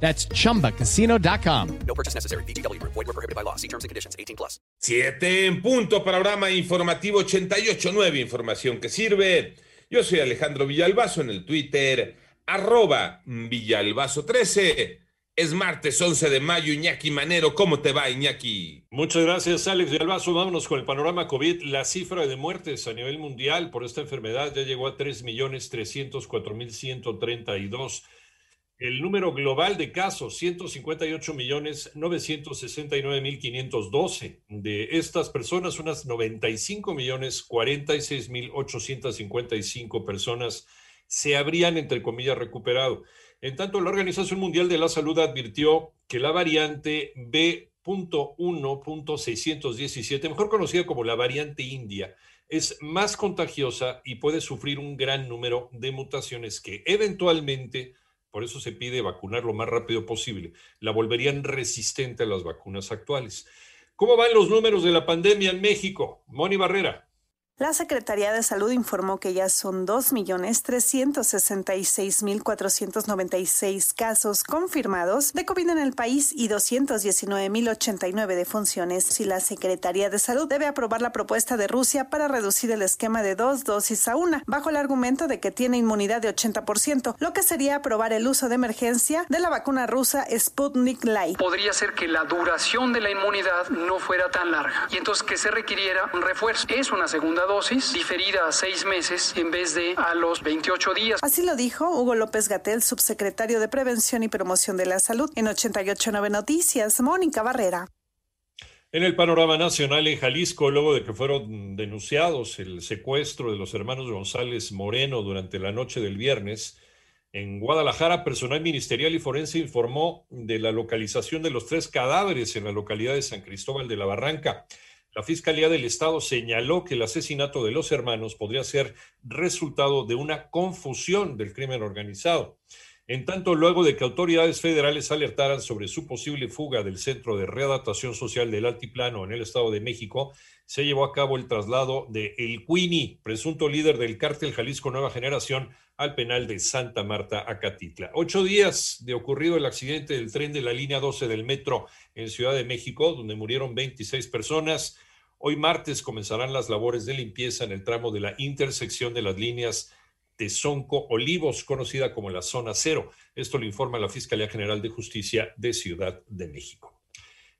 That's chumbacasino.com. No purchase necessary. BGW. Void were prohibited by law. See terms and conditions. 18 plus. Siete en punto, panorama informativo 88.9, información que sirve. Yo soy Alejandro Villalbazo en el Twitter, arroba Villalbazo13. Es martes 11 de mayo, Iñaki Manero. ¿Cómo te va, Iñaki? Muchas gracias, Alex Villalbazo. Vámonos con el panorama COVID. La cifra de muertes a nivel mundial por esta enfermedad ya llegó a 3.304.132. El número global de casos, 158 millones 969 mil 512. De estas personas, unas 95 millones 46 mil 855 personas se habrían, entre comillas, recuperado. En tanto, la Organización Mundial de la Salud advirtió que la variante B.1.617, mejor conocida como la variante india, es más contagiosa y puede sufrir un gran número de mutaciones que eventualmente por eso se pide vacunar lo más rápido posible. La volverían resistente a las vacunas actuales. ¿Cómo van los números de la pandemia en México? Moni Barrera. La Secretaría de Salud informó que ya son 2.366.496 casos confirmados de COVID en el país y 219.089 defunciones. Si la Secretaría de Salud debe aprobar la propuesta de Rusia para reducir el esquema de dos dosis a una, bajo el argumento de que tiene inmunidad de 80%, lo que sería aprobar el uso de emergencia de la vacuna rusa Sputnik Light. Podría ser que la duración de la inmunidad no fuera tan larga y entonces que se requiriera un refuerzo. Es una segunda dosis diferida a seis meses en vez de a los 28 días. Así lo dijo Hugo López Gatel, subsecretario de Prevención y Promoción de la Salud. En 889 Noticias, Mónica Barrera. En el panorama nacional en Jalisco, luego de que fueron denunciados el secuestro de los hermanos González Moreno durante la noche del viernes, en Guadalajara, personal ministerial y forense informó de la localización de los tres cadáveres en la localidad de San Cristóbal de la Barranca. La Fiscalía del Estado señaló que el asesinato de los hermanos podría ser resultado de una confusión del crimen organizado. En tanto, luego de que autoridades federales alertaran sobre su posible fuga del Centro de Readaptación Social del Altiplano en el Estado de México, se llevó a cabo el traslado de El Cuini, presunto líder del cártel Jalisco Nueva Generación, al penal de Santa Marta, Acatitla. Ocho días de ocurrido el accidente del tren de la línea 12 del metro en Ciudad de México, donde murieron 26 personas. Hoy martes comenzarán las labores de limpieza en el tramo de la intersección de las líneas Tezonco Olivos, conocida como la zona cero. Esto lo informa la Fiscalía General de Justicia de Ciudad de México.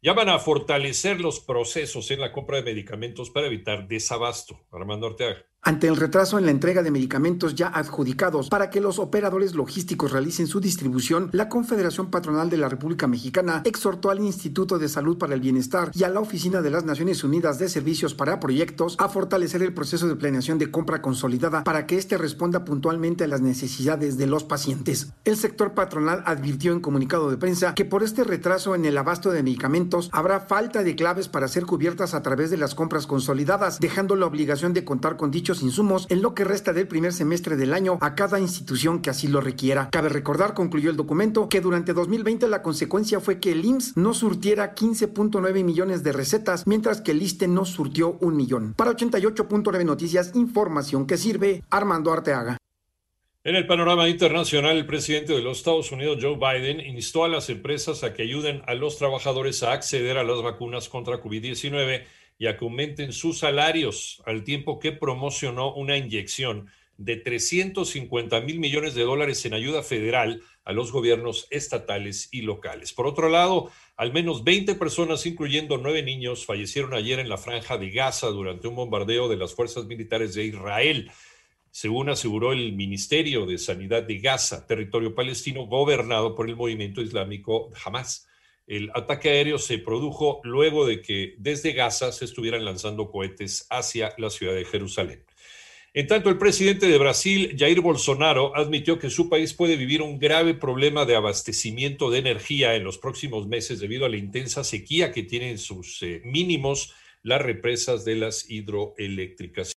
Llaman a fortalecer los procesos en la compra de medicamentos para evitar desabasto. Armando Ortega. Ante el retraso en la entrega de medicamentos ya adjudicados para que los operadores logísticos realicen su distribución, la Confederación Patronal de la República Mexicana exhortó al Instituto de Salud para el Bienestar y a la Oficina de las Naciones Unidas de Servicios para Proyectos a fortalecer el proceso de planeación de compra consolidada para que éste responda puntualmente a las necesidades de los pacientes. El sector patronal advirtió en comunicado de prensa que por este retraso en el abasto de medicamentos habrá falta de claves para ser cubiertas a través de las compras consolidadas, dejando la obligación de contar con insumos en lo que resta del primer semestre del año a cada institución que así lo requiera. Cabe recordar, concluyó el documento, que durante 2020 la consecuencia fue que el IMSS no surtiera 15.9 millones de recetas, mientras que el ISTE no surtió un millón. Para 88.9 Noticias, información que sirve, Armando Arteaga. En el panorama internacional, el presidente de los Estados Unidos, Joe Biden, instó a las empresas a que ayuden a los trabajadores a acceder a las vacunas contra COVID-19 y a que aumenten sus salarios, al tiempo que promocionó una inyección de 350 mil millones de dólares en ayuda federal a los gobiernos estatales y locales. Por otro lado, al menos 20 personas, incluyendo nueve niños, fallecieron ayer en la franja de Gaza durante un bombardeo de las fuerzas militares de Israel, según aseguró el Ministerio de Sanidad de Gaza, territorio palestino gobernado por el movimiento islámico Hamas. El ataque aéreo se produjo luego de que desde Gaza se estuvieran lanzando cohetes hacia la ciudad de Jerusalén. En tanto, el presidente de Brasil, Jair Bolsonaro, admitió que su país puede vivir un grave problema de abastecimiento de energía en los próximos meses debido a la intensa sequía que tienen sus eh, mínimos las represas de las hidroeléctricas.